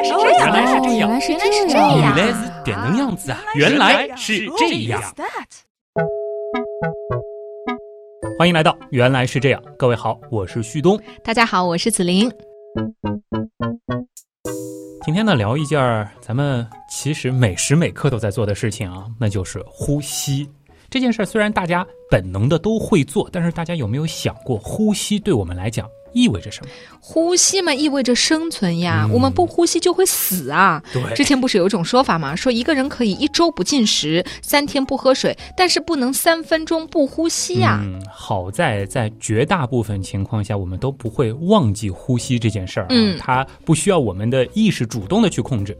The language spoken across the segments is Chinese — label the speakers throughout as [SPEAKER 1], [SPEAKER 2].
[SPEAKER 1] 来是这样，
[SPEAKER 2] 原来是这样，
[SPEAKER 3] 原来是这
[SPEAKER 1] 样
[SPEAKER 2] 原来是点能样子啊！原来是这样。欢迎来到《原来是这样》，各位好，我是旭东。
[SPEAKER 3] 大家好，我是子琳。
[SPEAKER 2] 今天呢，聊一件儿咱们其实每时每刻都在做的事情啊，那就是呼吸。这件事儿虽然大家本能的都会做，但是大家有没有想过，呼吸对我们来讲意味着什么？
[SPEAKER 3] 呼吸嘛，意味着生存呀。
[SPEAKER 2] 嗯
[SPEAKER 3] 我们不呼吸就会死啊。
[SPEAKER 2] 对
[SPEAKER 3] 之前不是有一种说法吗？说一个人可以一周不进食，三天不喝水，但是不能三分钟不呼吸呀。
[SPEAKER 2] 嗯，好在在绝大部分情况下，我们都不会忘记呼吸这件事儿啊，
[SPEAKER 3] 嗯
[SPEAKER 2] 它不需要我们的意识主动的去控制。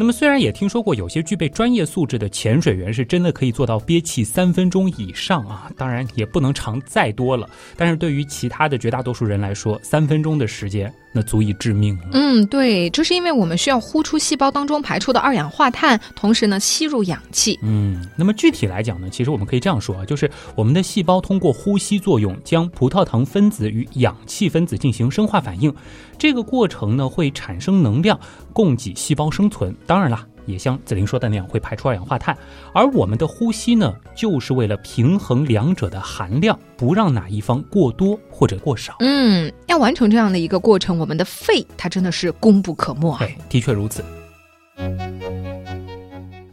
[SPEAKER 2] 那么，虽然也听说过有些具备专业素质的潜水员是真的可以做到憋气三分钟以上啊，当然也不能长再多了。但是对于其他的绝大多数人来说，三分钟的时间那足以致命了。
[SPEAKER 3] 嗯，对，这是因为我们需要呼出细胞当中排出的二氧化碳，同时呢吸入氧气。
[SPEAKER 2] 嗯，那么具体来讲呢，其实我们可以这样说啊，就是我们的细胞通过呼吸作用，将葡萄糖分子与氧气分子进行生化反应，这个过程呢会产生能量，供给细胞生存。当然啦，也像子琳说的那样，会排出二氧化碳。而我们的呼吸呢，就是为了平衡两者的含量，不让哪一方过多或者过少。
[SPEAKER 3] 嗯，要完成这样的一个过程，我们的肺它真的是功不可没啊。
[SPEAKER 2] 对，的确如此。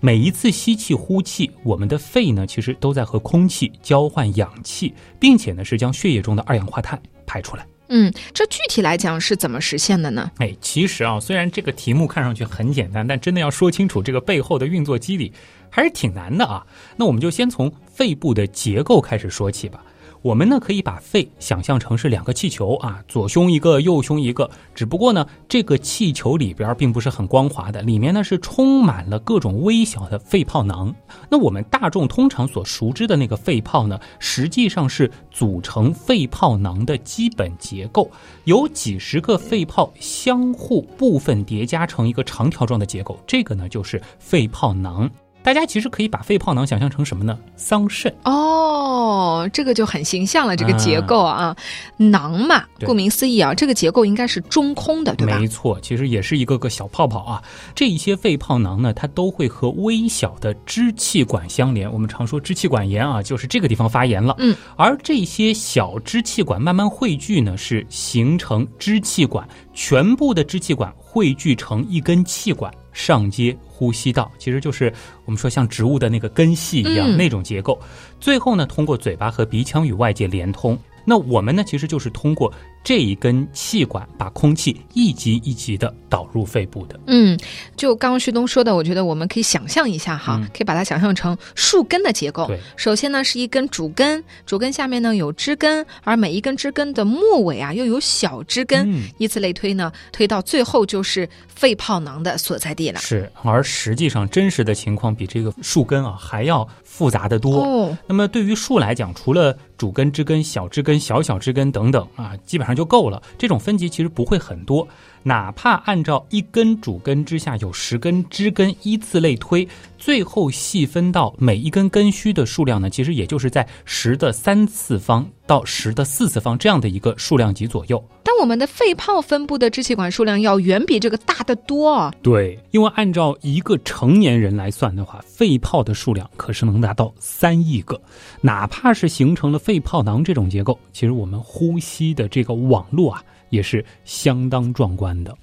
[SPEAKER 2] 每一次吸气、呼气，我们的肺呢，其实都在和空气交换氧气，并且呢，是将血液中的二氧化碳排出来。
[SPEAKER 3] 嗯，这具体来讲是怎么实现的呢？
[SPEAKER 2] 哎，其实啊，虽然这个题目看上去很简单，但真的要说清楚这个背后的运作机理，还是挺难的啊。那我们就先从肺部的结构开始说起吧。我们呢可以把肺想象成是两个气球啊，左胸一个，右胸一个。只不过呢，这个气球里边并不是很光滑的，里面呢是充满了各种微小的肺泡囊。那我们大众通常所熟知的那个肺泡呢，实际上是组成肺泡囊的基本结构，有几十个肺泡相互部分叠加成一个长条状的结构，这个呢就是肺泡囊。大家其实可以把肺泡囊想象成什么呢？桑葚。
[SPEAKER 3] 哦，这个就很形象了，这个结构啊，囊嘛，顾名思义啊，这个结构应该是中空的，对吧？
[SPEAKER 2] 没错，其实也是一个个小泡泡啊。这一些肺泡囊呢，它都会和微小的支气管相连。我们常说支气管炎啊，就是这个地方发炎了。
[SPEAKER 3] 嗯，
[SPEAKER 2] 而这些小支气管慢慢汇聚呢，是形成支气管，全部的支气管汇聚成一根气管。上接呼吸道，其实就是我们说像植物的那个根系一样、
[SPEAKER 3] 嗯
[SPEAKER 2] 那种结构。最后呢，通过嘴巴和鼻腔与外界连通。那我们呢，其实就是通过这一根气管，把空气一级一级的导入肺部的。
[SPEAKER 3] 嗯，就刚刚旭东说的，我觉得我们可以想象一下哈，
[SPEAKER 2] 嗯
[SPEAKER 3] 可以把它想象成树根的结构
[SPEAKER 2] 对。
[SPEAKER 3] 首先呢是一根主根，主根下面呢有枝根，而每一根枝根的末尾啊又有小枝根，
[SPEAKER 2] 嗯
[SPEAKER 3] 以此类推呢，推到最后就是肺泡囊的所在地了。
[SPEAKER 2] 是，而实际上真实的情况比这个树根啊还要复杂的多。
[SPEAKER 3] 哦，
[SPEAKER 2] 那么对于树来讲，除了主根、枝根、小枝根、小小枝根等等啊，基本上就够了。这种分级其实不会很多，哪怕按照一根主根之下有十根枝根依次类推，最后细分到每一根根须的数量呢，其实也就是在十的三次方到十的四次方这样的一个数量级左右。
[SPEAKER 3] 但我们的肺泡分布的支气管数量要远比这个大得多啊。
[SPEAKER 2] 对，因为按照一个成年人来算的话，肺泡的数量可是能达到三亿个。哪怕是形成了肺泡囊这种结构，其实我们呼吸的这个网络啊，也是相当壮观的。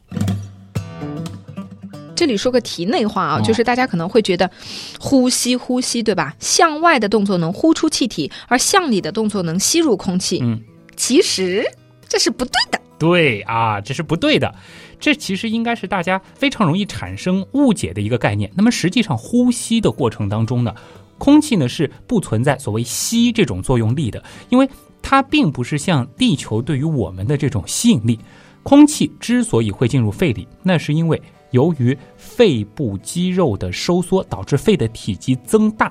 [SPEAKER 3] 这里说个题内话啊，
[SPEAKER 2] 哦
[SPEAKER 3] 就是大家可能会觉得，呼吸呼吸对吧？向外的动作能呼出气体，而向里的动作能吸入空气。
[SPEAKER 2] 嗯，
[SPEAKER 3] 其实这是不对的。
[SPEAKER 2] 对啊，这是不对的。这其实应该是大家非常容易产生误解的一个概念。那么实际上，呼吸的过程当中呢，空气呢是不存在所谓吸这种作用力的，因为它并不是像地球对于我们的这种吸引力。空气之所以会进入肺里，那是因为由于肺部肌肉的收缩导致肺的体积增大，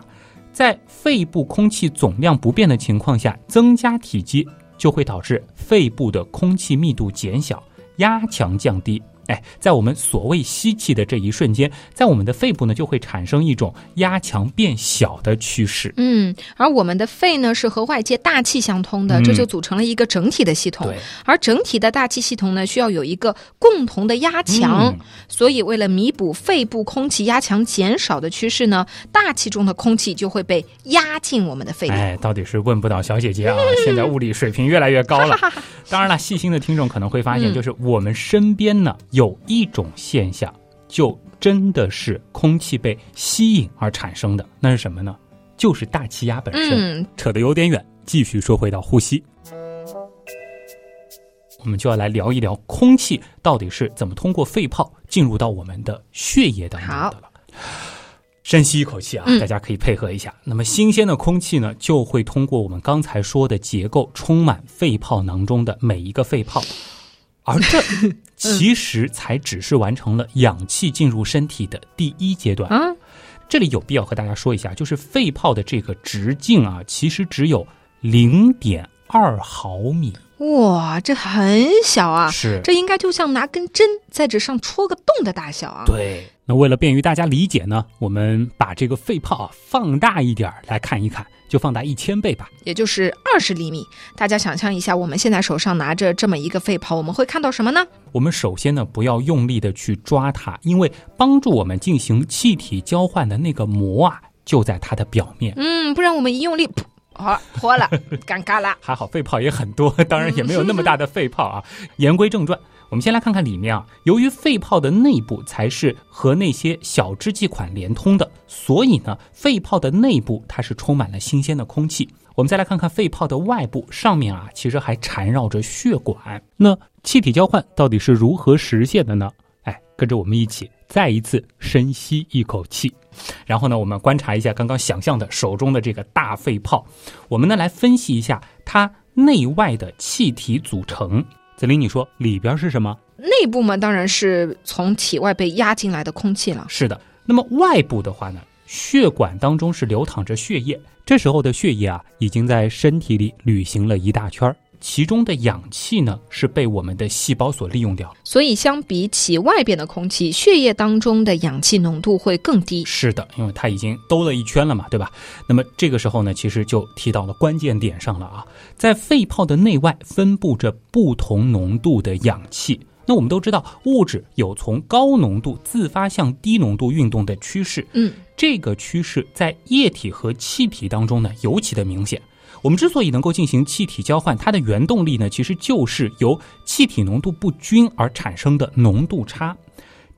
[SPEAKER 2] 在肺部空气总量不变的情况下，增加体积就会导致肺部的空气密度减小，压强降低。哎，在我们所谓吸气的这一瞬间，在我们的肺部呢就会产生一种压强变小的趋势。
[SPEAKER 3] 嗯，而我们的肺呢是和外界大气相通的，这就组成了一个整体的系统。
[SPEAKER 2] 对，
[SPEAKER 3] 而整体的大气系统呢需要有一个共同的压强，所以为了弥补肺部空气压强减少的趋势呢，大气中的空气就会被压进我们的肺里。
[SPEAKER 2] 哎，到底是问不倒小姐姐啊！现在物理水平越来越高了。当然了，细心的听众可能会发现，就是我们身边呢有一种现象，就真的是空气被吸引而产生的。那是什么呢？就是大气压本身。扯得有点远，继续说回到呼吸，我们就要来聊一聊空气到底是怎么通过肺泡进入到我们的血液当中的了。深吸一口气啊，大家可以配合一下。那么新鲜的空气呢，就会通过我们刚才说的结构，充满肺泡囊中的每一个肺泡，而这 其实才只是完成了氧气进入身体的第一阶段啊。这里有必要和大家说一下，就是肺泡的这个直径啊，其实只有零点二毫米。
[SPEAKER 3] 哇，这很小啊！
[SPEAKER 2] 是，
[SPEAKER 3] 这应该就像拿根针在纸上戳个洞的大小啊。
[SPEAKER 2] 对，那为了便于大家理解呢，我们把这个肺泡啊放大一点来看一看，就放大一千倍吧，
[SPEAKER 3] 也就是二十厘米。大家想象一下，我们现在手上拿着这么一个肺泡，我们会看到什么呢？
[SPEAKER 2] 我们首先呢，不要用力的去抓它，因为帮助我们进行气体交换的那个膜啊，就在它的表面。
[SPEAKER 3] 嗯，不然我们一用力。好，脱了，尴尬了。
[SPEAKER 2] 还好肺泡也很多，当然也没有那么大的肺泡啊。言归正传，我们先来看看里面啊。由于肺泡的内部才是和那些小支气管连通的，所以呢，肺泡的内部它是充满了新鲜的空气。我们再来看看肺泡的外部，上面啊其实还缠绕着血管。那气体交换到底是如何实现的呢？哎，跟着我们一起再一次深吸一口气。然后呢，我们观察一下刚刚想象的手中的这个大肺泡，我们呢来分析一下它内外的气体组成。子林，你说里边是什么？
[SPEAKER 3] 内部嘛，当然是从体外被压进来的空气了。
[SPEAKER 2] 是的。那么外部的话呢，血管当中是流淌着血液，这时候的血液啊，已经在身体里旅行了一大圈儿。其中的氧气呢，是被我们的细胞所利用掉，
[SPEAKER 3] 所以相比起外边的空气，血液当中的氧气浓度会更低。
[SPEAKER 2] 是的，因为它已经兜了一圈了嘛，对吧？那么这个时候呢，其实就提到了关键点上了啊，在肺泡的内外分布着不同浓度的氧气。那我们都知道，物质有从高浓度自发向低浓度运动的趋势，
[SPEAKER 3] 嗯，
[SPEAKER 2] 这个趋势在液体和气体当中呢，尤其的明显。我们之所以能够进行气体交换，它的原动力呢，其实就是由气体浓度不均而产生的浓度差。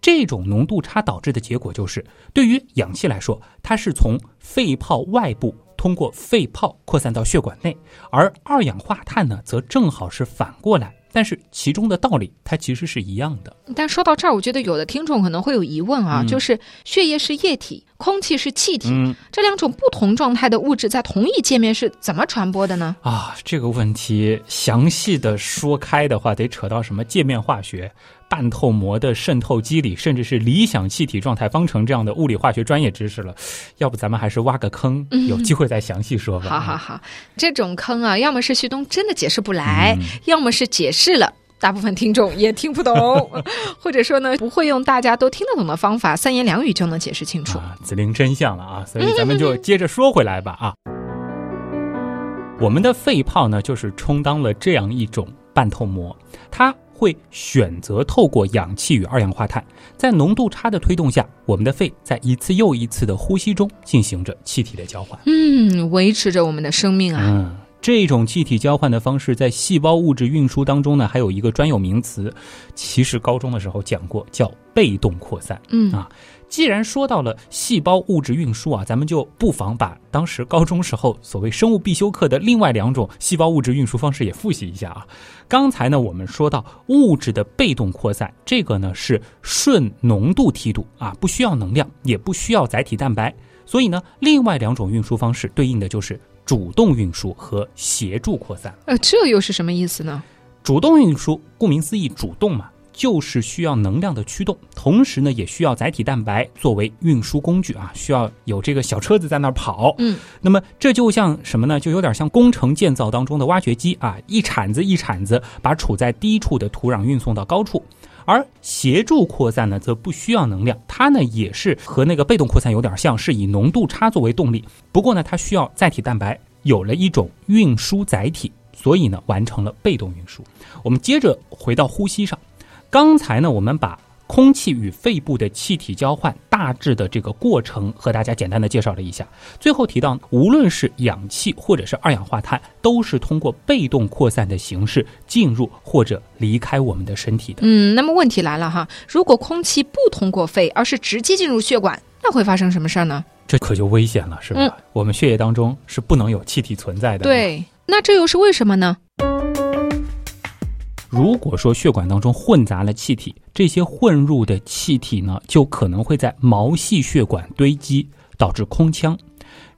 [SPEAKER 2] 这种浓度差导致的结果就是，对于氧气来说，它是从肺泡外部通过肺泡扩散到血管内，而二氧化碳呢，则正好是反过来。但是其中的道理，它其实是一样的。
[SPEAKER 3] 但说到这儿，我觉得有的听众可能会有疑问啊，就是血液是液体，空气是气体，这两种不同状态的物质在同一界面是怎么传播的呢？
[SPEAKER 2] 啊，这个问题详细的说开的话，得扯到什么界面化学。半透膜的渗透机理，甚至是理想气体状态方程这样的物理化学专业知识了，要不咱们还是挖个坑，有机会再详细说吧。
[SPEAKER 3] 好好好，这种坑啊，要么是旭东真的解释不来，要么是解释了，大部分听众也听不懂，或者说呢，不会用大家都听得懂的方法，三言两语就能解释清楚。
[SPEAKER 2] 子灵真相了啊，所以咱们就接着说回来吧啊，我们的肺泡呢，就是充当了这样一种半透膜，它。会选择透过氧气与二氧化碳，在浓度差的推动下，我们的肺在一次又一次的呼吸中进行着气体的交换，
[SPEAKER 3] 嗯，维持着我们的生命啊。
[SPEAKER 2] 嗯，这种气体交换的方式在细胞物质运输当中呢，还有一个专有名词，其实高中的时候讲过，叫被动扩散。
[SPEAKER 3] 嗯
[SPEAKER 2] 啊。既然说到了细胞物质运输啊，咱们就不妨把当时高中时候所谓生物必修课的另外两种细胞物质运输方式也复习一下啊。刚才呢，我们说到物质的被动扩散，这个呢是顺浓度梯度啊，不需要能量，也不需要载体蛋白。所以呢，另外两种运输方式对应的就是主动运输和协助扩散。
[SPEAKER 3] 呃，这又是什么意思呢？
[SPEAKER 2] 主动运输，顾名思义，主动嘛。就是需要能量的驱动，同时呢，也需要载体蛋白作为运输工具啊，需要有这个小车子在那儿跑。
[SPEAKER 3] 嗯，
[SPEAKER 2] 那么这就像什么呢？就有点像工程建造当中的挖掘机啊，一铲子一铲子把处在低处的土壤运送到高处。而协助扩散呢，则不需要能量，它呢也是和那个被动扩散有点像，是以浓度差作为动力。不过呢，它需要载体蛋白有了一种运输载体，所以呢完成了被动运输。我们接着回到呼吸上，刚才呢我们把。空气与肺部的气体交换大致的这个过程和大家简单的介绍了一下。最后提到，无论是氧气或者是二氧化碳，都是通过被动扩散的形式进入或者离开我们的身体的。
[SPEAKER 3] 嗯，那么问题来了哈，如果空气不通过肺，而是直接进入血管，那会发生什么事儿呢？
[SPEAKER 2] 这可就危险了，是吧？我们血液当中是不能有气体存在的。
[SPEAKER 3] 对，那这又是为什么呢？
[SPEAKER 2] 如果说血管当中混杂了气体，这些混入的气体呢，就可能会在毛细血管堆积，导致空腔。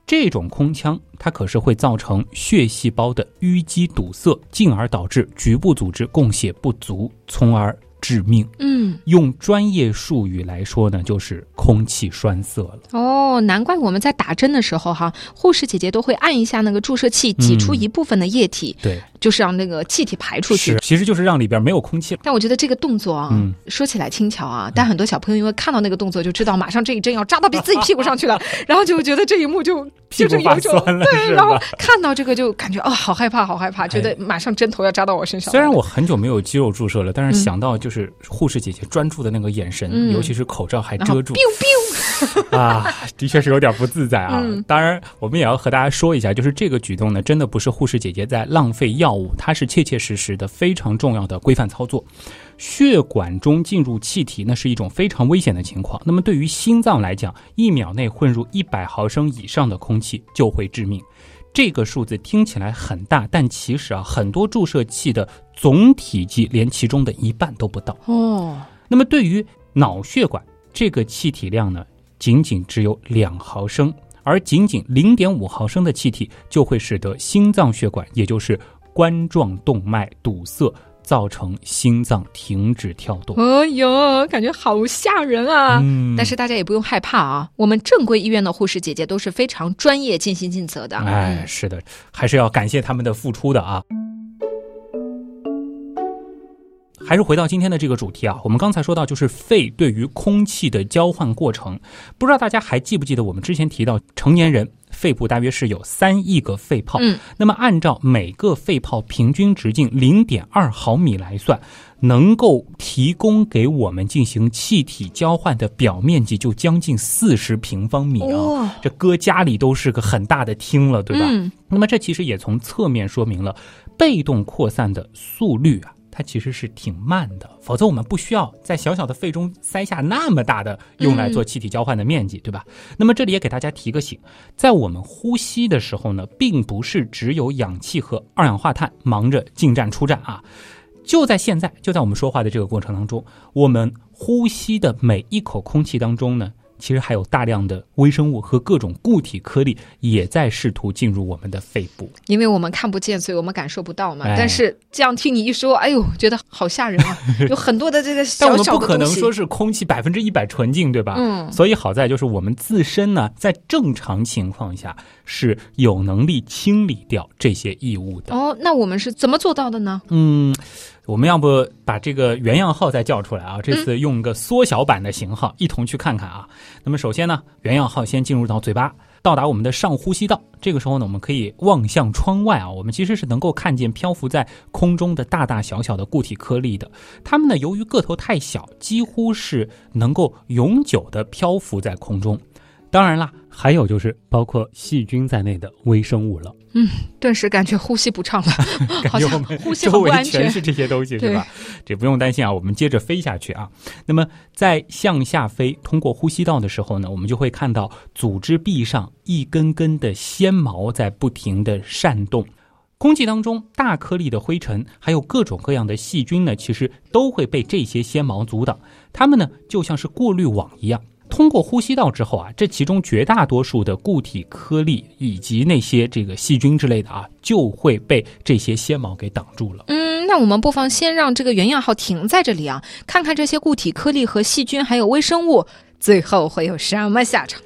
[SPEAKER 2] 这种空腔，它可是会造成血细胞的淤积堵塞，进而导致局部组织供血不足，从而。致命，
[SPEAKER 3] 嗯，
[SPEAKER 2] 用专业术语来说呢，就是空气栓塞了。
[SPEAKER 3] 哦，难怪我们在打针的时候，哈，护士姐姐都会按一下那个注射器，挤出一部分的液体，
[SPEAKER 2] 对，
[SPEAKER 3] 就是让那个气体排出去，
[SPEAKER 2] 其实就是让里边没有空气。
[SPEAKER 3] 但我觉得这个动作啊，说起来轻巧啊，但很多小朋友因为看到那个动作就知道，马上这一针要扎到自己 屁股上去了，然后就觉得这一幕就就是有一种 对，然后看到这个就感觉哦，好害怕，好害怕，觉得马上针头要扎到我身上。
[SPEAKER 2] 虽然我很久没有肌肉注射了，但是想到就是。是护士姐姐专注的那个眼神，尤其是口罩还遮住，啊，的确是有点不自在啊。当然，我们也要和大家说一下，就是这个举动呢，真的不是护士姐姐在浪费药药物，它是切切实实的非常重要的规范操作。血管中进入气体，那是一种非常危险的情况。那么对于心脏来讲，一秒内混入一百毫升以上的空气就会致命。这个数字听起来很大，但其实啊，很多注射器的总体积连其中的一半都不到
[SPEAKER 3] 哦。
[SPEAKER 2] 那么对于脑血管，这个气体量呢，仅仅只有两毫升，而仅仅零点五毫升的气体就会使得心脏血管，也就是冠状动脉堵塞。造成心脏停止跳动。
[SPEAKER 3] 哎呦，感觉好吓人啊！但是大家也不用害怕啊，我们正规医院的护士姐姐都是非常专业、尽心尽责的。
[SPEAKER 2] 哎，是的，还是要感谢他们的付出的啊。还是回到今天的这个主题啊，我们刚才说到就是肺对于空气的交换过程，不知道大家还记不记得我们之前提到成年人肺部大约是有三亿个肺泡，
[SPEAKER 3] 嗯，
[SPEAKER 2] 那么按照每个肺泡平均直径零点二毫米来算，能够提供给我们进行气体交换的表面积就将近四十平方米啊，这搁家里都是个很大的厅了，对吧？那么这其实也从侧面说明了被动扩散的速率啊。它其实是挺慢的，否则我们不需要在小小的肺中塞下那么大的用来做气体交换的面积，对吧？那么这里也给大家提个醒，在我们呼吸的时候呢，并不是只有氧气和二氧化碳忙着进站出站啊，就在现在，就在我们说话的这个过程当中，我们呼吸的每一口空气当中呢。其实还有大量的微生物和各种固体颗粒也在试图进入我们的肺部，
[SPEAKER 3] 因为我们看不见，所以我们感受不到嘛。但是这样听你一说，哎呦，觉得好吓人啊！有很多的这个小
[SPEAKER 2] 小的但我们不可能说是空气百分之一百纯净，对吧？
[SPEAKER 3] 嗯。
[SPEAKER 2] 所以好在就是我们自身呢，在正常情况下是有能力清理掉这些异物的。
[SPEAKER 3] 哦，那我们是怎么做到的呢？
[SPEAKER 2] 嗯。我们要不把这个原样号再叫出来啊？这次用个缩小版的型号，一同去看看啊。那么首先呢，原样号先进入到嘴巴，到达我们的上呼吸道。这个时候呢，我们可以望向窗外啊，我们其实是能够看见漂浮在空中的大大小小的固体颗粒的。它们呢，由于个头太小，几乎是能够永久的漂浮在空中。当然啦，还有就是包括细菌在内的微生物了。
[SPEAKER 3] 嗯，顿时感觉呼吸不畅了，
[SPEAKER 2] 感觉我们周围全是这些东西，是吧？这不用担心啊，我们接着飞下去啊。那么在向下飞，通过呼吸道的时候呢，我们就会看到组织壁上一根根的纤毛在不停的扇动。空气当中大颗粒的灰尘，还有各种各样的细菌呢，其实都会被这些纤毛阻挡。它们呢，就像是过滤网一样。通过呼吸道之后啊，这其中绝大多数的固体颗粒以及那些这个细菌之类的啊，就会被这些纤毛给挡住了。
[SPEAKER 3] 嗯，那我们不妨先让这个原样号停在这里啊，看看这些固体颗粒和细菌还有微生物最后会有什么下场。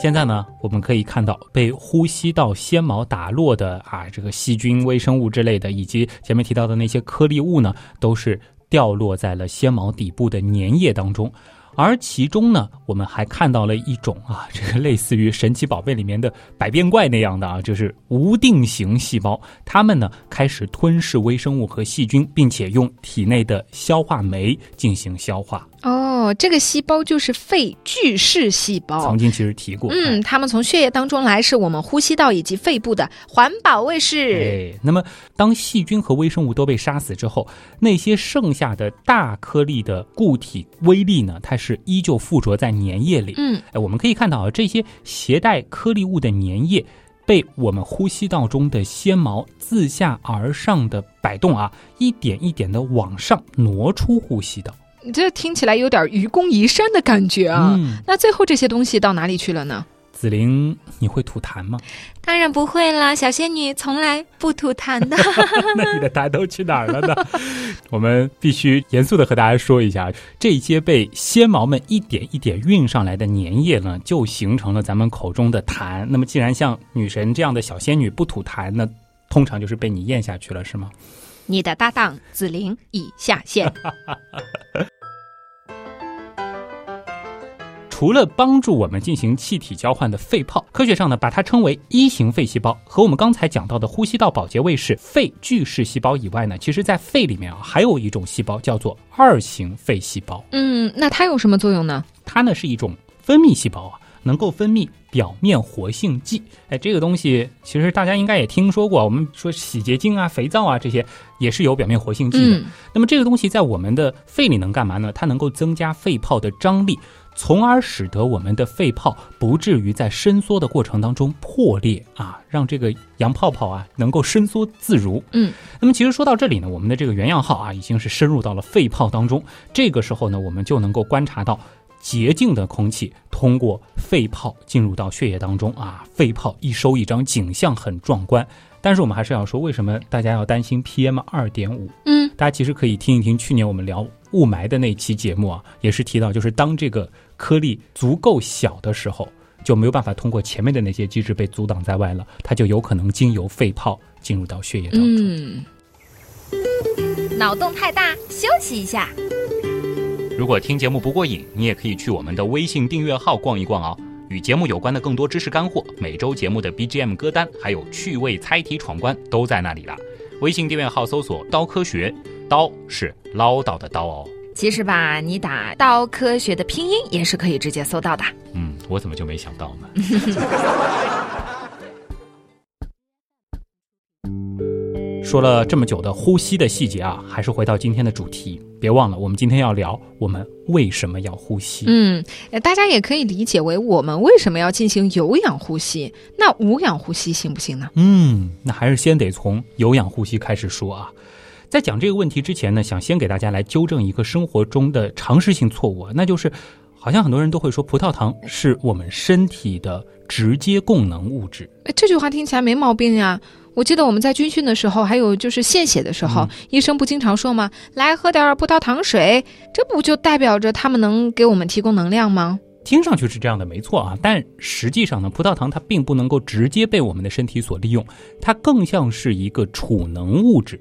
[SPEAKER 2] 现在呢，我们可以看到被呼吸道纤毛打落的啊，这个细菌、微生物之类的，以及前面提到的那些颗粒物呢，都是掉落在了纤毛底部的粘液当中。而其中呢，我们还看到了一种啊，这个类似于神奇宝贝里面的百变怪那样的啊，就是无定型细胞，它们呢开始吞噬微生物和细菌，并且用体内的消化酶进行消化。
[SPEAKER 3] 哦，这个细胞就是肺巨噬细胞。
[SPEAKER 2] 曾经其实提过，
[SPEAKER 3] 嗯，它们从血液当中来，是我们呼吸道以及肺部的环保卫士。
[SPEAKER 2] 哎，那么当细菌和微生物都被杀死之后，那些剩下的大颗粒的固体微粒呢，它是依旧附着在粘液里。
[SPEAKER 3] 嗯，
[SPEAKER 2] 哎，我们可以看到啊，这些携带颗粒物的粘液被我们呼吸道中的纤毛自下而上的摆动啊，一点一点的往上挪出呼吸道。
[SPEAKER 3] 你这听起来有点愚公移山的感觉啊！
[SPEAKER 2] 嗯，
[SPEAKER 3] 那最后这些东西到哪里去了呢？
[SPEAKER 2] 紫菱，你会吐痰吗？
[SPEAKER 3] 当然不会啦，小仙女从来不吐痰的。
[SPEAKER 2] 那你的痰都去哪儿了呢？我们必须严肃的和大家说一下，这些被纤毛们一点一点运上来的粘液呢，就形成了咱们口中的痰。那么，既然像女神这样的小仙女不吐痰，那通常就是被你咽下去了，是吗？
[SPEAKER 3] 你的搭档紫菱已下线。
[SPEAKER 2] 除了帮助我们进行气体交换的肺泡，科学上呢把它称为一型肺细胞，和我们刚才讲到的呼吸道保洁卫士肺巨噬细胞以外呢，其实在肺里面啊还有一种细胞叫做二型肺细胞。
[SPEAKER 3] 嗯，那它有什么作用呢？
[SPEAKER 2] 它呢是一种分泌细胞啊，能够分泌表面活性剂。哎，这个东西其实大家应该也听说过，我们说洗洁精啊、肥皂啊这些也是有表面活性剂的。
[SPEAKER 3] 嗯
[SPEAKER 2] 那么这个东西在我们的肺里能干嘛呢？它能够增加肺泡的张力，从而使得我们的肺泡不至于在伸缩的过程当中破裂啊，让这个洋泡泡啊能够伸缩自如。
[SPEAKER 3] 嗯，
[SPEAKER 2] 那么其实说到这里呢，我们的这个原样号啊已经是深入到了肺泡当中，这个时候呢，我们就能够观察到。洁净的空气通过肺泡进入到血液当中啊，肺泡一收一张，景象很壮观。但是我们还是要说，为什么大家要担心 PM 二点五？
[SPEAKER 3] 嗯，
[SPEAKER 2] 大家其实可以听一听去年我们聊雾霾的那期节目啊，也是提到，就是当这个颗粒足够小的时候，就没有办法通过前面的那些机制被阻挡在外了，它就有可能经由肺泡进入到血液当中。
[SPEAKER 3] 嗯，
[SPEAKER 1] 脑洞太大，休息一下。
[SPEAKER 2] 如果听节目不过瘾，你也可以去我们的微信订阅号逛一逛哦。与节目有关的更多知识干货，每周节目的 BGM 歌单，还有趣味猜题闯关都在那里了。微信订阅号搜索“刀科学”，刀是唠叨的刀哦。
[SPEAKER 1] 其实吧，你打“刀科学”的拼音也是可以直接搜到的。
[SPEAKER 2] 嗯，我怎么就没想到呢？说了这么久的呼吸的细节啊，还是回到今天的主题。别忘了，我们今天要聊我们为什么要呼吸。
[SPEAKER 3] 嗯，呃大家也可以理解为我们为什么要进行有氧呼吸？那无氧呼吸行不行呢？
[SPEAKER 2] 嗯，那还是先得从有氧呼吸开始说啊。在讲这个问题之前呢，想先给大家来纠正一个生活中的常识性错误啊，那就是，好像很多人都会说葡萄糖是我们身体的直接供能物质。
[SPEAKER 3] 哎，这句话听起来没毛病呀。我记得我们在军训的时候，还有就是献血的时候，
[SPEAKER 2] 嗯
[SPEAKER 3] 医生不经常说吗？来喝点葡萄糖水，这不就代表着他们能给我们提供能量吗？
[SPEAKER 2] 听上去是这样的，没错啊，但实际上呢，葡萄糖它并不能够直接被我们的身体所利用，它更像是一个储能物质。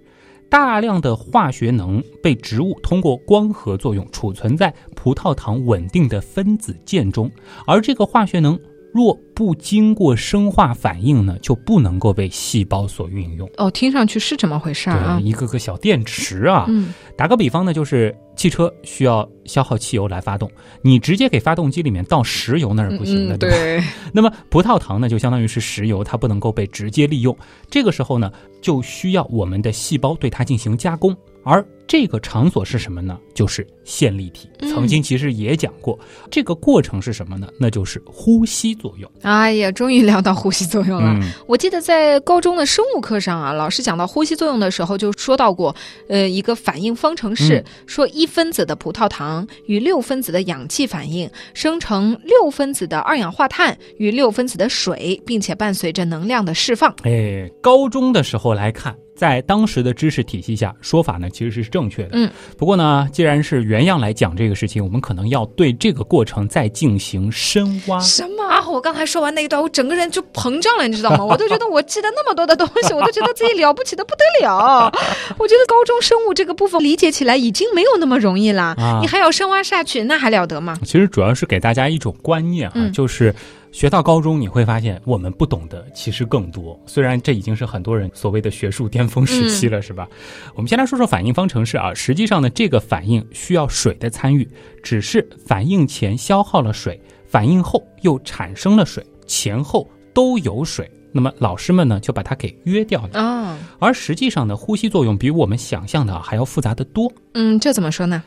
[SPEAKER 2] 大量的化学能被植物通过光合作用储存在葡萄糖稳定的分子键中，而这个化学能若不经过生化反应呢，就不能够被细胞所运用。
[SPEAKER 3] 哦，听上去是这么回事儿啊，。
[SPEAKER 2] 一个个小电池啊，
[SPEAKER 3] 嗯，
[SPEAKER 2] 打个比方呢，就是汽车需要消耗汽油来发动，你直接给发动机里面倒石油那是不行的，
[SPEAKER 3] 嗯
[SPEAKER 2] 对吧？
[SPEAKER 3] 对，
[SPEAKER 2] 那么葡萄糖呢，就相当于是石油，它不能够被直接利用。这个时候呢，就需要我们的细胞对它进行加工，而这个场所是什么呢？就是线粒体。
[SPEAKER 3] 嗯
[SPEAKER 2] 曾经其实也讲过，这个过程是什么呢？那就是呼吸作用。
[SPEAKER 3] 哎呀，终于聊到呼吸作用了。
[SPEAKER 2] 嗯，
[SPEAKER 3] 我记得在高中的生物课上啊，老师讲到呼吸作用的时候，就说到过，呃，一个反应方程式，
[SPEAKER 2] 嗯
[SPEAKER 3] 说一分子的葡萄糖与六分子的氧气反应，生成六分子的二氧化碳与六分子的水，并且伴随着能量的释放。
[SPEAKER 2] 哎，高中的时候来看，在当时的知识体系下，说法呢其实是这正确的。
[SPEAKER 3] 嗯，
[SPEAKER 2] 不过呢，既然是原样来讲这个事情，我们可能要对这个过程再进行深挖。
[SPEAKER 3] 什么啊？我刚才说完那一段，我整个人就膨胀了，你知道吗？我都觉得我记得那么多的东西，我都觉得自己了不起的不得了。我觉得高中生物这个部分理解起来已经没有那么容易了，
[SPEAKER 2] 啊
[SPEAKER 3] 你还要深挖下去，那还了得吗？
[SPEAKER 2] 其实主要是给大家一种观念啊，
[SPEAKER 3] 嗯
[SPEAKER 2] 就是学到高中你会发现我们不懂的其实更多。虽然这已经是很多人所谓的学术巅峰时期了，是吧？我们先来说说反应方程式啊。实际上呢，这个反应需要水的参与，只是反应前消耗了水，反应后又产生了水，前后都有水。那么老师们呢就把它给约掉了，
[SPEAKER 3] 哦，
[SPEAKER 2] 而实际上呢，呼吸作用比我们想象的啊还要复杂的多。
[SPEAKER 3] 嗯，这怎么说呢？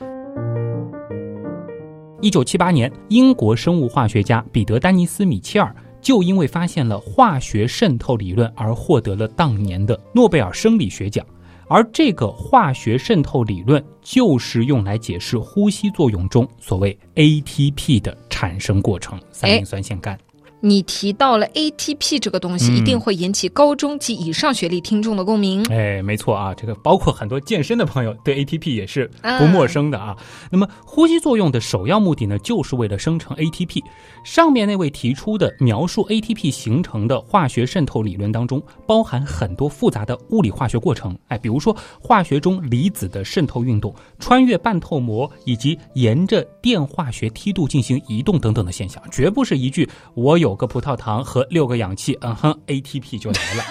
[SPEAKER 2] 一九七八年，英国生物化学家彼得·丹尼斯·米切尔就因为发现了化学渗透理论而获得了当年的诺贝尔生理学奖。而这个化学渗透理论就是用来解释呼吸作用中所谓 ATP 的产生过程——三磷酸腺苷。
[SPEAKER 3] 你提到了 ATP 这个东西，
[SPEAKER 2] 嗯
[SPEAKER 3] 一定会引起高中及以上学历听众的共鸣。
[SPEAKER 2] 哎，没错啊，这个包括很多健身的朋友对 ATP 也是
[SPEAKER 3] 嗯
[SPEAKER 2] 不陌生的啊。那么，呼吸作用的首要目的呢，就是为了生成 ATP。上面那位提出的描述 ATP 形成的化学渗透理论当中，包含很多复杂的物理化学过程。哎，比如说化学中离子的渗透运动、穿越半透膜以及沿着电化学梯度进行移动等等的现象，绝不是一句“我有个葡萄糖和六个氧气，嗯哼，ATP 就来了”。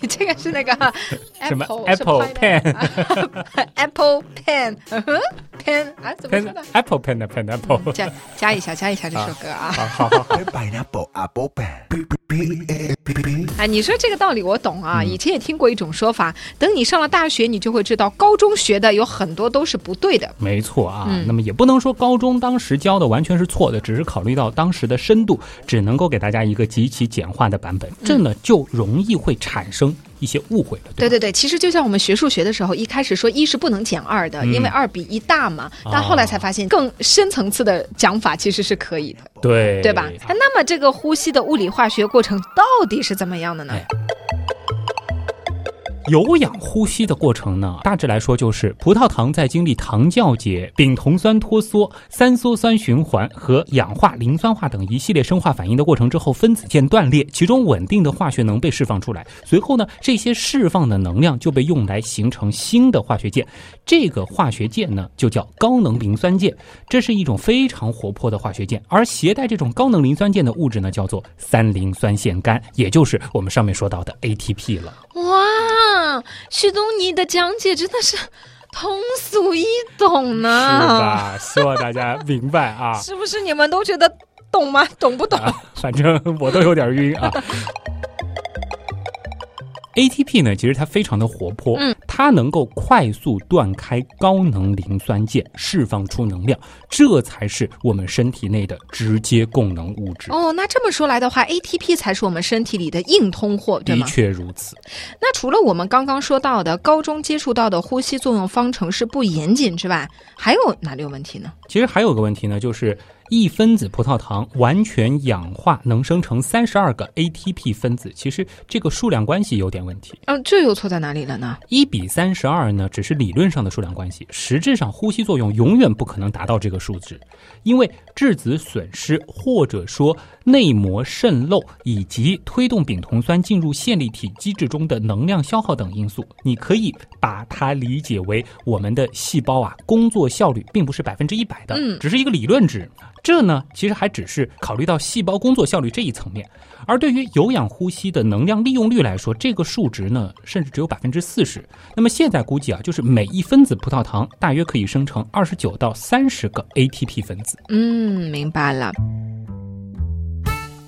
[SPEAKER 3] 你这个是那个
[SPEAKER 2] 什么
[SPEAKER 3] Apple
[SPEAKER 2] Apple Pen
[SPEAKER 3] Apple Pen 嗯哼 Pen 啊，怎么说
[SPEAKER 2] pen
[SPEAKER 3] 的
[SPEAKER 2] ？apple pen 的 pen apple。
[SPEAKER 3] 加加一下，加一下这首歌啊！
[SPEAKER 2] 好好好好
[SPEAKER 4] ，pineapple apple pen.
[SPEAKER 3] 哎，你说这个道理我懂
[SPEAKER 2] 嗯
[SPEAKER 3] 啊，以前也听过一种说法，等你上了大学，你就会知道，高中学的有很多都是不对的。
[SPEAKER 2] 没错啊。
[SPEAKER 3] 嗯
[SPEAKER 2] 那么也不能说高中当时教的完全是错的，只是考虑到当时的深度，只能够给大家一个极其简化的版本，这呢就容易会产生一些误会了，对？
[SPEAKER 3] 对对对，其实就像我们学数学的时候，一开始说一是不能减二的，
[SPEAKER 2] 嗯
[SPEAKER 3] 因为二比一大嘛，但后来才发现更深层次的讲法其实是可以的，
[SPEAKER 2] 对
[SPEAKER 3] 对吧？哎那么这个呼吸的物理化学过程到底是怎么样的呢？
[SPEAKER 2] 哎有氧呼吸的过程呢，大致来说就是葡萄糖在经历糖酵解、丙酮酸脱缩、三羧酸循环和氧化磷酸化等一系列生化反应的过程之后，分子键断裂，其中稳定的化学能被释放出来。随后呢，这些释放的能量就被用来形成新的化学键，这个化学键呢就叫高能磷酸键。这是一种非常活泼的化学键，而携带这种高能磷酸键的物质呢叫做三磷酸腺苷，也就是我们上面说到的 ATP 了。
[SPEAKER 3] 哇，旭东，尼的讲解真的是通俗易懂呢，
[SPEAKER 2] 是？吧？希望大家明白啊。
[SPEAKER 3] 是不是你们都觉得懂吗？懂不懂？
[SPEAKER 2] 反正我都有点晕啊。ATP 呢，其实它非常的活泼，
[SPEAKER 3] 嗯
[SPEAKER 2] 它能够快速断开高能磷酸键，释放出能量，这才是我们身体内的直接供能物质。
[SPEAKER 3] 哦，那这么说来的话，ATP 才是我们身体里的硬通货，对
[SPEAKER 2] 的？确如此，
[SPEAKER 3] 那除了我们刚刚说到的高中接触到的呼吸作用方程式不严谨之外，还有哪里有问题呢？
[SPEAKER 2] 其实还有个问题呢，就是一分子葡萄糖完全氧化能生成三十二个 ATP 分子，其实这个数量关系有点问题。
[SPEAKER 3] 嗯、这又错在哪里了呢？
[SPEAKER 2] 一比三十二呢，只是理论上的数量关系，实质上呼吸作用永远不可能达到这个数值，因为质子损失或者说内膜渗漏以及推动丙酮酸进入线粒体机制中的能量消耗等因素，你可以把它理解为我们的细胞啊工作效率并不是百分之一百的，
[SPEAKER 3] 嗯
[SPEAKER 2] 只是一个理论值。这呢，其实还只是考虑到细胞工作效率这一层面，而对于有氧呼吸的能量利用率来说，这个数值呢，甚至只有百分之四十。那么现在估计啊，就是每一分子葡萄糖大约可以生成二十九到三十个 ATP 分子。
[SPEAKER 3] 嗯，明白了。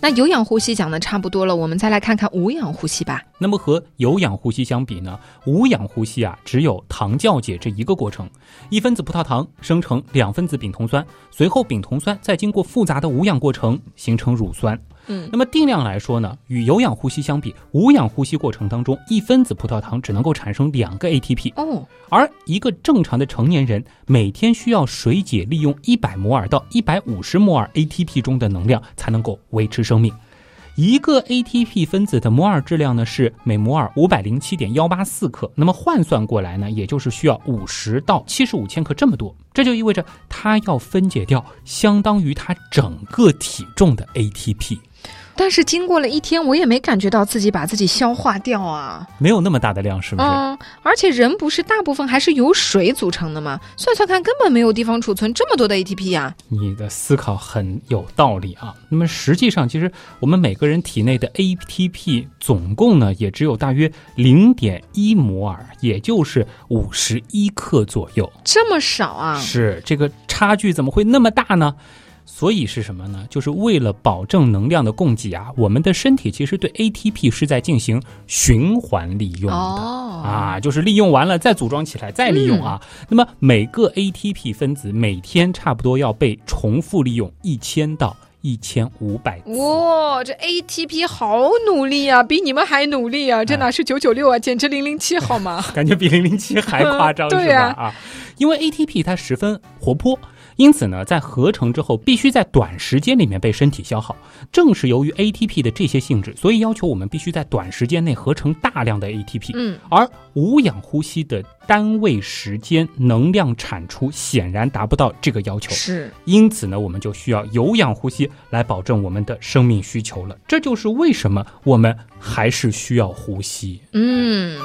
[SPEAKER 3] 那有氧呼吸讲的差不多了，我们再来看看无氧呼吸吧。
[SPEAKER 2] 那么和有氧呼吸相比呢，无氧呼吸啊只有糖酵解这一个过程，一分子葡萄糖生成两分子丙酮酸，随后丙酮酸再经过复杂的无氧过程形成乳酸。
[SPEAKER 3] 嗯
[SPEAKER 2] 那么定量来说呢，与有氧呼吸相比，无氧呼吸过程当中，一分子葡萄糖只能够产生两个 ATP，
[SPEAKER 3] 哦，
[SPEAKER 2] 而一个正常的成年人每天需要水解利用一百摩尔到一百五十摩尔 ATP 中的能量才能够维持生命。一个 ATP 分子的摩尔质量呢是每摩尔五百零七点幺八四克，那么换算过来呢，也就是需要五十到七十五千克这么多。这就意味着它要分解掉相当于它整个体重的 ATP。
[SPEAKER 3] 但是经过了一天，我也没感觉到自己把自己消化掉啊。
[SPEAKER 2] 没有那么大的量，是不是？
[SPEAKER 3] 嗯，而且人不是大部分还是由水组成的吗？算算看，根本没有地方储存这么多的 ATP 呀、
[SPEAKER 2] 你的思考很有道理啊。那么实际上，其实我们每个人体内的 ATP 总共呢，也只有大约零点一摩尔，也就是五十一克左右。
[SPEAKER 3] 这么少啊？
[SPEAKER 2] 是这个差距怎么会那么大呢？所以是什么呢？就是为了保证能量的供给啊，我们的身体其实对 ATP 是在进行循环利用的。
[SPEAKER 3] 哦，
[SPEAKER 2] 啊，就是利用完了再组装起来，再利用啊。那么每个 ATP 分子每天差不多要被重复利用一千到一千五百次。
[SPEAKER 3] 哇，这 ATP 好努力啊，比你们还努力啊！这哪是九九六啊，简直零零七 好吗？
[SPEAKER 2] 感觉比零零七还夸张，
[SPEAKER 3] 对
[SPEAKER 2] 是吧？
[SPEAKER 3] 啊
[SPEAKER 2] 啊，因为 ATP 它十分活泼，因此呢，在合成之后必须在短时间里面被身体消耗。正是由于 ATP 的这些性质，所以要求我们必须在短时间内合成大量的 ATP。
[SPEAKER 3] 嗯，
[SPEAKER 2] 而无氧呼吸的单位时间能量产出显然达不到这个要求。
[SPEAKER 3] 是。
[SPEAKER 2] 因此呢，我们就需要有氧呼吸来保证我们的生命需求了。这就是为什么我们还是需要呼吸。
[SPEAKER 3] 嗯，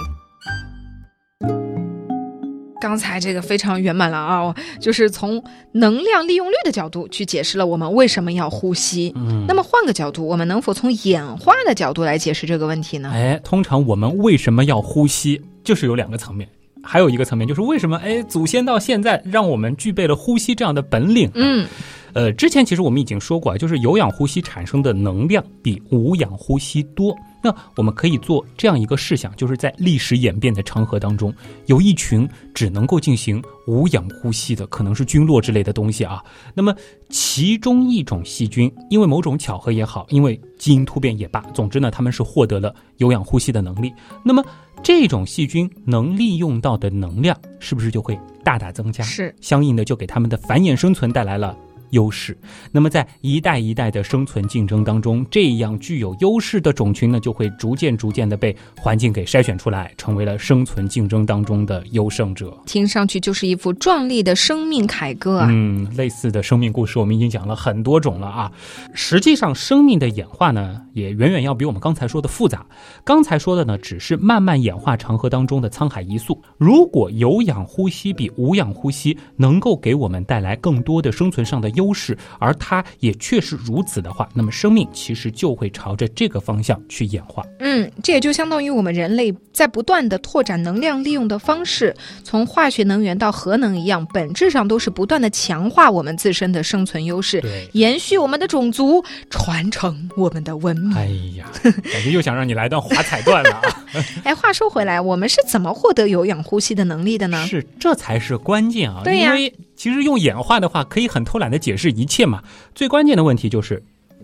[SPEAKER 3] 刚才这个非常圆满了啊，就是从能量利用率的角度去解释了我们为什么要呼吸。
[SPEAKER 2] 嗯
[SPEAKER 3] 那么换个角度，我们能否从演化的角度来解释这个问题呢？
[SPEAKER 2] 哎，通常我们为什么要呼吸，就是有两个层面。还有一个层面就是为什么哎，祖先到现在让我们具备了呼吸这样的本领。
[SPEAKER 3] 嗯，
[SPEAKER 2] 呃，之前其实我们已经说过啊，就是有氧呼吸产生的能量比无氧呼吸多。那我们可以做这样一个试想，就是在历史演变的长河当中，有一群只能够进行无氧呼吸的，可能是菌落之类的东西啊。那么其中一种细菌，因为某种巧合也好，因为基因突变也罢，总之呢，他们是获得了有氧呼吸的能力。那么这种细菌能利用到的能量，是不是就会大大增加？
[SPEAKER 3] 是
[SPEAKER 2] 相应的就给他们的繁衍生存带来了优势。那么在一代一代的生存竞争当中，这样具有优势的种群呢，就会逐渐逐渐的被环境给筛选出来，成为了生存竞争当中的优胜者。
[SPEAKER 3] 听上去就是一幅壮丽的生命凯歌啊！
[SPEAKER 2] 嗯，类似的生命故事我们已经讲了很多种了啊。实际上，生命的演化呢，也远远要比我们刚才说的复杂。刚才说的呢，只是慢慢演化长河当中的沧海一粟。如果有氧呼吸比无氧呼吸能够给我们带来更多的生存上的优势，而它也确实如此的话，那么生命其实就会朝着这个方向去演化。
[SPEAKER 3] 嗯，这也就相当于我们人类在不断的拓展能量利用的方式，从化学能源到核能一样，本质上都是不断的强化我们自身的生存优势，
[SPEAKER 2] 对。
[SPEAKER 3] 延续我们的种族，传承我们的文明。
[SPEAKER 2] 哎呀，感觉又想让你来段华彩段了啊！
[SPEAKER 3] 哎，话说回来，我们是怎么获得有氧呼吸的能力的呢？
[SPEAKER 2] 是，这才是关键啊！
[SPEAKER 3] 对呀
[SPEAKER 2] 因为其实用演化的话，可以很偷懒的解释一切嘛。最关键的问题就是，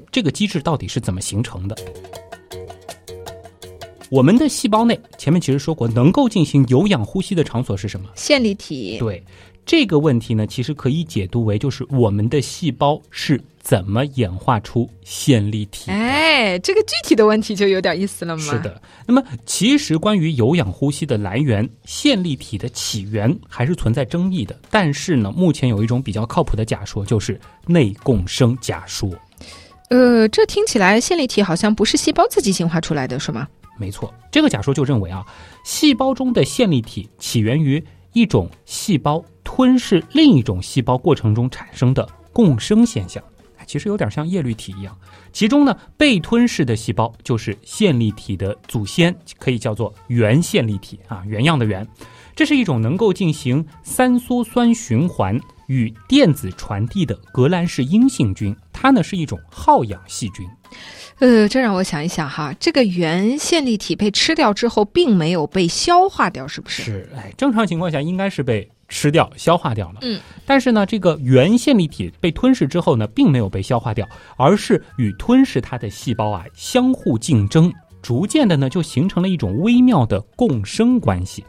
[SPEAKER 2] 这个机制到底是怎么形成的？我们的细胞内，前面其实说过，能够进行有氧呼吸的场所是什么？
[SPEAKER 3] 线粒体。
[SPEAKER 2] 对这个问题呢，其实可以解读为，就是我们的细胞是怎么演化出线粒体的。
[SPEAKER 3] 哎，这个具体的问题就有点意思了嘛。
[SPEAKER 2] 是，的，那么其实关于有氧呼吸的来源、线粒体的起源还是存在争议的。但是呢，目前有一种比较靠谱的假说，就是内共生假说。
[SPEAKER 3] 呃，这听起来线粒体好像不是细胞自己进化出来的，是吗？
[SPEAKER 2] 没错，这个假说就认为啊，细胞中的线粒体起源于一种细胞吞噬另一种细胞过程中产生的共生现象。哎其实有点像叶绿体一样，其中呢，被吞噬的细胞就是线粒体的祖先，可以叫做原线粒体啊，原样的原。这是一种能够进行三羧酸循环与电子传递的革兰氏阴性菌，它呢是一种耗氧细菌。
[SPEAKER 3] 呃，这让我想一想哈，这个原线粒体被吃掉之后，并没有被消化掉，是不是？
[SPEAKER 2] 是，哎，正常情况下应该是被吃掉、消化掉了。
[SPEAKER 3] 嗯，
[SPEAKER 2] 但是呢，这个原线粒体被吞噬之后呢，并没有被消化掉，而是与吞噬它的细胞啊相互竞争，逐渐的呢就形成了一种微妙的共生关系。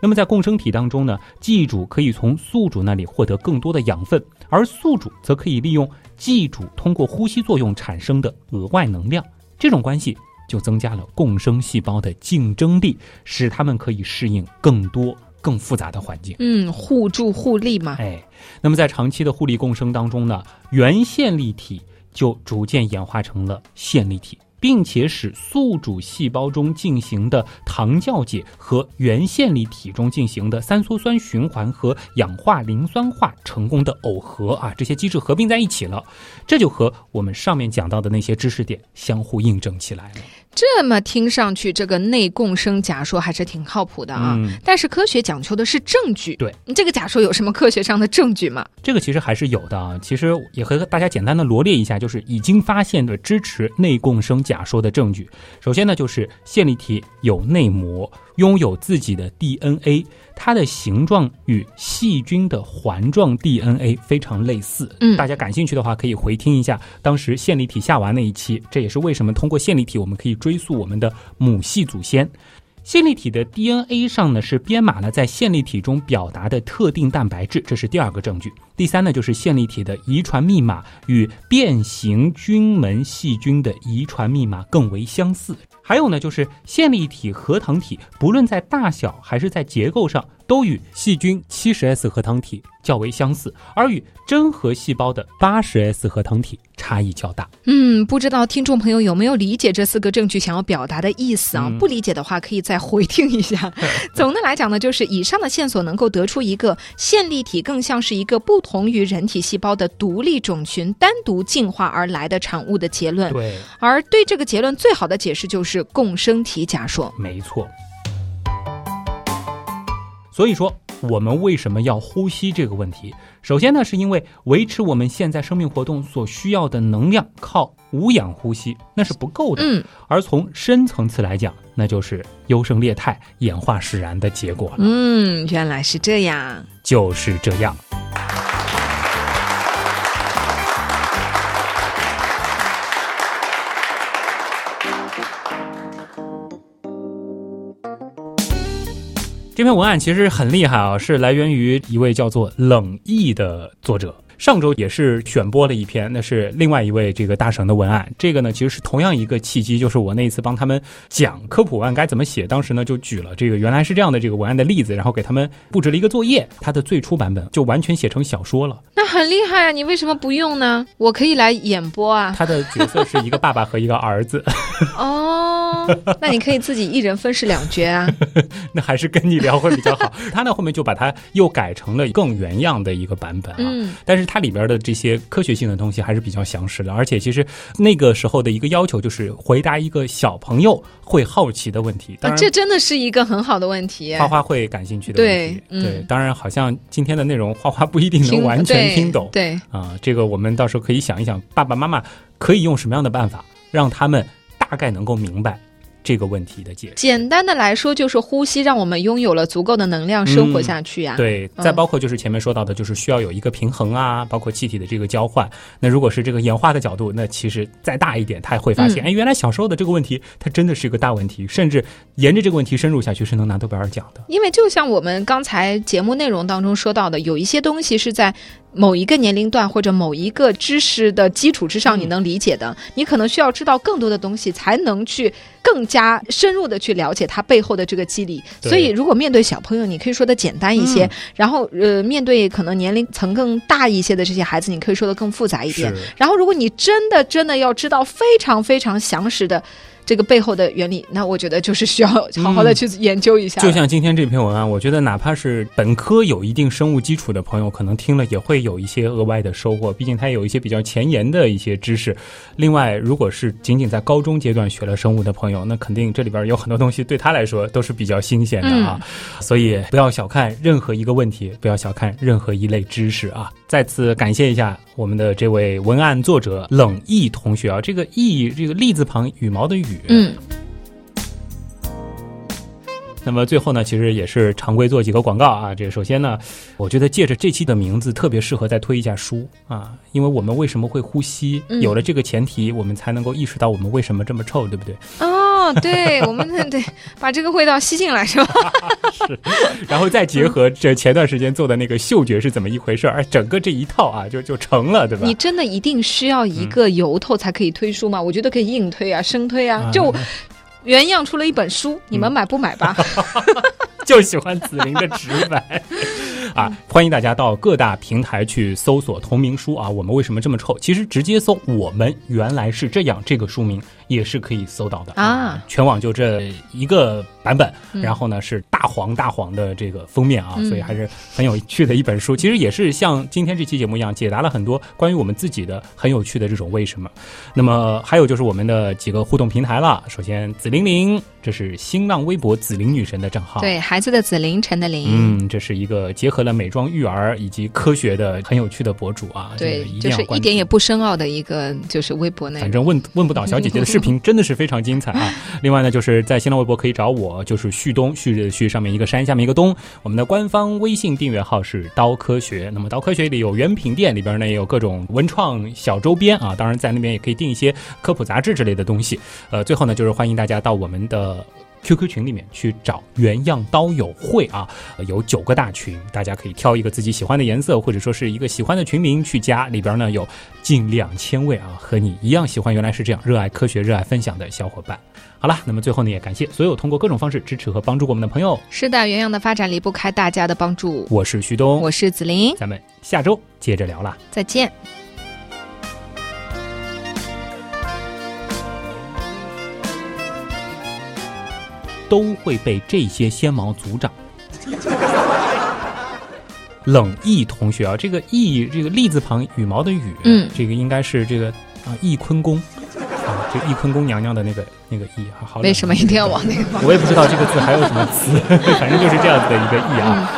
[SPEAKER 2] 那么在共生体当中呢，寄主可以从宿主那里获得更多的养分，而宿主则可以利用寄主通过呼吸作用产生的额外能量。这种关系就增加了共生细胞的竞争力，使它们可以适应更多、更复杂的环境。
[SPEAKER 3] 嗯，互助互利嘛。
[SPEAKER 2] 哎，那么在长期的互利共生当中呢，原线粒体就逐渐演化成了线粒体。并且使宿主细胞中进行的糖酵解和原线粒体中进行的三羧酸循环和氧化磷酸化成功的耦合啊，这些机制合并在一起了，这就和我们上面讲到的那些知识点相互印证起来了。
[SPEAKER 3] 这么听上去，这个内共生假说还是挺靠谱的啊。
[SPEAKER 2] 嗯
[SPEAKER 3] 但是科学讲求的是证据。
[SPEAKER 2] 对，
[SPEAKER 3] 这个假说有什么科学上的证据吗？
[SPEAKER 2] 这个其实还是有的啊。其实也和大家简单的罗列一下，就是已经发现的支持内共生假说的证据。首先呢，就是线粒体有内膜，拥有自己的 DNA，它的形状与细菌的环状 DNA 非常类似。
[SPEAKER 3] 嗯
[SPEAKER 2] 大家感兴趣的话，可以回听一下当时线粒体下娃那一期。这也是为什么通过线粒体，我们可以追溯我们的母系祖先。线粒体的 DNA 上呢是编码了在线粒体中表达的特定蛋白质，这是第二个证据。第三呢，就是线粒体的遗传密码与变形菌门细菌的遗传密码更为相似。还有呢，就是线粒体核糖体不论在大小还是在结构上，都与细菌 70S 核糖体较为相似，而与真核细胞的 80S 核糖体差异较大。
[SPEAKER 3] 嗯，不知道听众朋友有没有理解这四个证据想要表达的意思啊？
[SPEAKER 2] 嗯
[SPEAKER 3] 不理解的话，可以再回听一下。总的来讲呢，就是以上的线索能够得出一个线粒体更像是一个不同于人体细胞的独立种群单独进化而来的产物的结论。
[SPEAKER 2] 对，
[SPEAKER 3] 而对这个结论最好的解释就是共生体假说。
[SPEAKER 2] 没错。所以说，我们为什么要呼吸这个问题？首先呢，是因为维持我们现在生命活动所需要的能量，靠无氧呼吸那是不够的。
[SPEAKER 3] 嗯
[SPEAKER 2] 而从深层次来讲，那就是优胜劣汰、演化使然的结果了。
[SPEAKER 3] 嗯，原来是这样。
[SPEAKER 2] 就是这样。这篇文案其实很厉害啊，是来源于一位叫做冷毅的作者。上周也是选播了一篇，那是另外一位这个大神的文案。这个呢，其实是同样一个契机，就是我那一次帮他们讲科普文案该怎么写，当时呢就举了这个原来是这样的这个文案的例子，然后给他们布置了一个作业。它的最初版本就完全写成小说了。
[SPEAKER 3] 那很厉害啊！你为什么不用呢？我可以来演播啊。
[SPEAKER 2] 他的角色是一个爸爸和一个儿子，
[SPEAKER 3] 哦，那你可以自己一人分饰两角啊。
[SPEAKER 2] 那还是跟你聊会比较好。他呢后面就把它又改成了更原样的一个版本啊。
[SPEAKER 3] 嗯
[SPEAKER 2] 但是它里边的这些科学性的东西还是比较详实的，而且其实那个时候的一个要求就是回答一个小朋友会好奇的问题。当然，
[SPEAKER 3] 啊这真的是一个很好的问题。
[SPEAKER 2] 花花会感兴趣的问题。
[SPEAKER 3] 对嗯
[SPEAKER 2] 对，当然好像今天的内容花花不一定能完全听懂。
[SPEAKER 3] 对，
[SPEAKER 2] 啊，这个我们到时候可以想一想，爸爸妈妈可以用什么样的办法让他们大概能够明白这个问题的解释。
[SPEAKER 3] 简单的来说就是呼吸，让我们拥有了足够的能量生活下去呀、
[SPEAKER 2] 对，
[SPEAKER 3] 嗯
[SPEAKER 2] 再包括就是前面说到的，就是需要有一个平衡啊，包括气体的这个交换。那如果是这个演化的角度，那其实再大一点，他会发现，
[SPEAKER 3] 嗯
[SPEAKER 2] 哎，原来小时候的这个问题，它真的是一个大问题，甚至沿着这个问题深入下去，是能拿诺贝尔奖的。
[SPEAKER 3] 因为就像我们刚才节目内容当中说到的，有一些东西是在某一个年龄段或者某一个知识的基础之上
[SPEAKER 2] 嗯
[SPEAKER 3] 你能理解的，你可能需要知道更多的东西，才能去更加深入的去了解它背后的这个机理。所以，如果面对小朋友，你可以说的简单一些；
[SPEAKER 2] 嗯
[SPEAKER 3] 然后，呃，面对可能年龄层更大一些的这些孩子，你可以说的更复杂一点。然后，如果你真的真的要知道非常非常详实的这个背后的原理，那我觉得就是需要好好的去研究一下了。
[SPEAKER 2] 就像今天这篇文案，我觉得哪怕是本科有一定生物基础的朋友，可能听了也会有一些额外的收获。毕竟它有一些比较前沿的一些知识。另外，如果是仅仅在高中阶段学了生物的朋友，那肯定这里边有很多东西对他来说都是比较新鲜的啊。所以不要小看任何一个问题，不要小看任何一类知识啊。再次感谢一下我们的这位文案作者冷毅同学啊，这个毅这个立字旁羽毛的羽，
[SPEAKER 3] 嗯，
[SPEAKER 2] 那么最后呢，其实也是常规做几个广告啊。这个首先呢，我觉得借着这期的名字，特别适合再推一下书啊，因为我们为什么会呼吸，
[SPEAKER 3] 嗯
[SPEAKER 2] 有了这个前提，我们才能够意识到我们为什么这么臭，对不对？
[SPEAKER 3] 哦，对，我们得把这个味道吸进来，是吧？
[SPEAKER 2] 是然后再结合这前段时间做的那个嗅觉是怎么一回事儿，哎，整个这一套啊，就就成了，对吧？
[SPEAKER 3] 你真的一定需要一个由头才可以推书吗？我觉得可以硬推啊，生推啊
[SPEAKER 2] 啊。
[SPEAKER 3] 就 原样出了一本书，你们买不买吧？
[SPEAKER 2] 就喜欢紫菱的直白啊！欢迎大家到各大平台去搜索同名书啊。我们为什么这么臭？其实直接搜“我们原来是这样”这个书名也是可以搜到的
[SPEAKER 3] 啊。
[SPEAKER 2] 全网就这一个版本，
[SPEAKER 3] 嗯
[SPEAKER 2] 然后呢是大黄大黄的这个封面啊，
[SPEAKER 3] 嗯
[SPEAKER 2] 所以还是很有趣的一本书。其实也是像今天这期节目一样，解答了很多关于我们自己的很有趣的这种为什么。那么还有就是我们的几个互动平台了。首先紫玲玲，这是新浪微博紫玲女神的账号。
[SPEAKER 3] 对，孩子的子，凌晨的玲。
[SPEAKER 2] 嗯，这是一个结合了美妆育儿以及科学的很有趣的博主啊，这
[SPEAKER 3] 对就是一点也不深奥的一个，就是微博内容。
[SPEAKER 2] 反正问问不倒小姐姐的视频真的是非常精彩啊！另外呢，就是在新浪微博可以找我，就是旭东，旭日的旭上面一个山，下面一个东。我们的官方微信订阅号是刀科学。那么刀科学里有原品店，里边呢也有各种文创小周边啊，当然在那边也可以订一些科普杂志之类的东西。呃，最后呢，就是欢迎大家到我们的。QQ 群里面去找原样刀友会啊，呃有九个大群，大家可以挑一个自己喜欢的颜色，或者说是一个喜欢的群名去加，里边呢有近两千位啊和你一样喜欢原来是这样热爱科学、热爱分享的小伙伴。好了，那么最后呢，也感谢所有通过各种方式支持和帮助过我们的朋友。
[SPEAKER 3] 是的，原样的发展离不开大家的帮助。
[SPEAKER 2] 我是徐东，
[SPEAKER 3] 我是子林，
[SPEAKER 2] 咱们下周接着聊啦。
[SPEAKER 3] 再见。
[SPEAKER 2] 都会被这些纤毛阻挡。冷毅同学啊，这个毅这个立字旁羽毛的羽，
[SPEAKER 3] 嗯
[SPEAKER 2] 这个应该是这个啊翊坤宫啊，这翊坤宫娘娘的那个那个翊，啊好
[SPEAKER 3] 为什么一定要往那个方？
[SPEAKER 2] 我也不知道这个字还有什么词，反正就是这样子的一个意啊。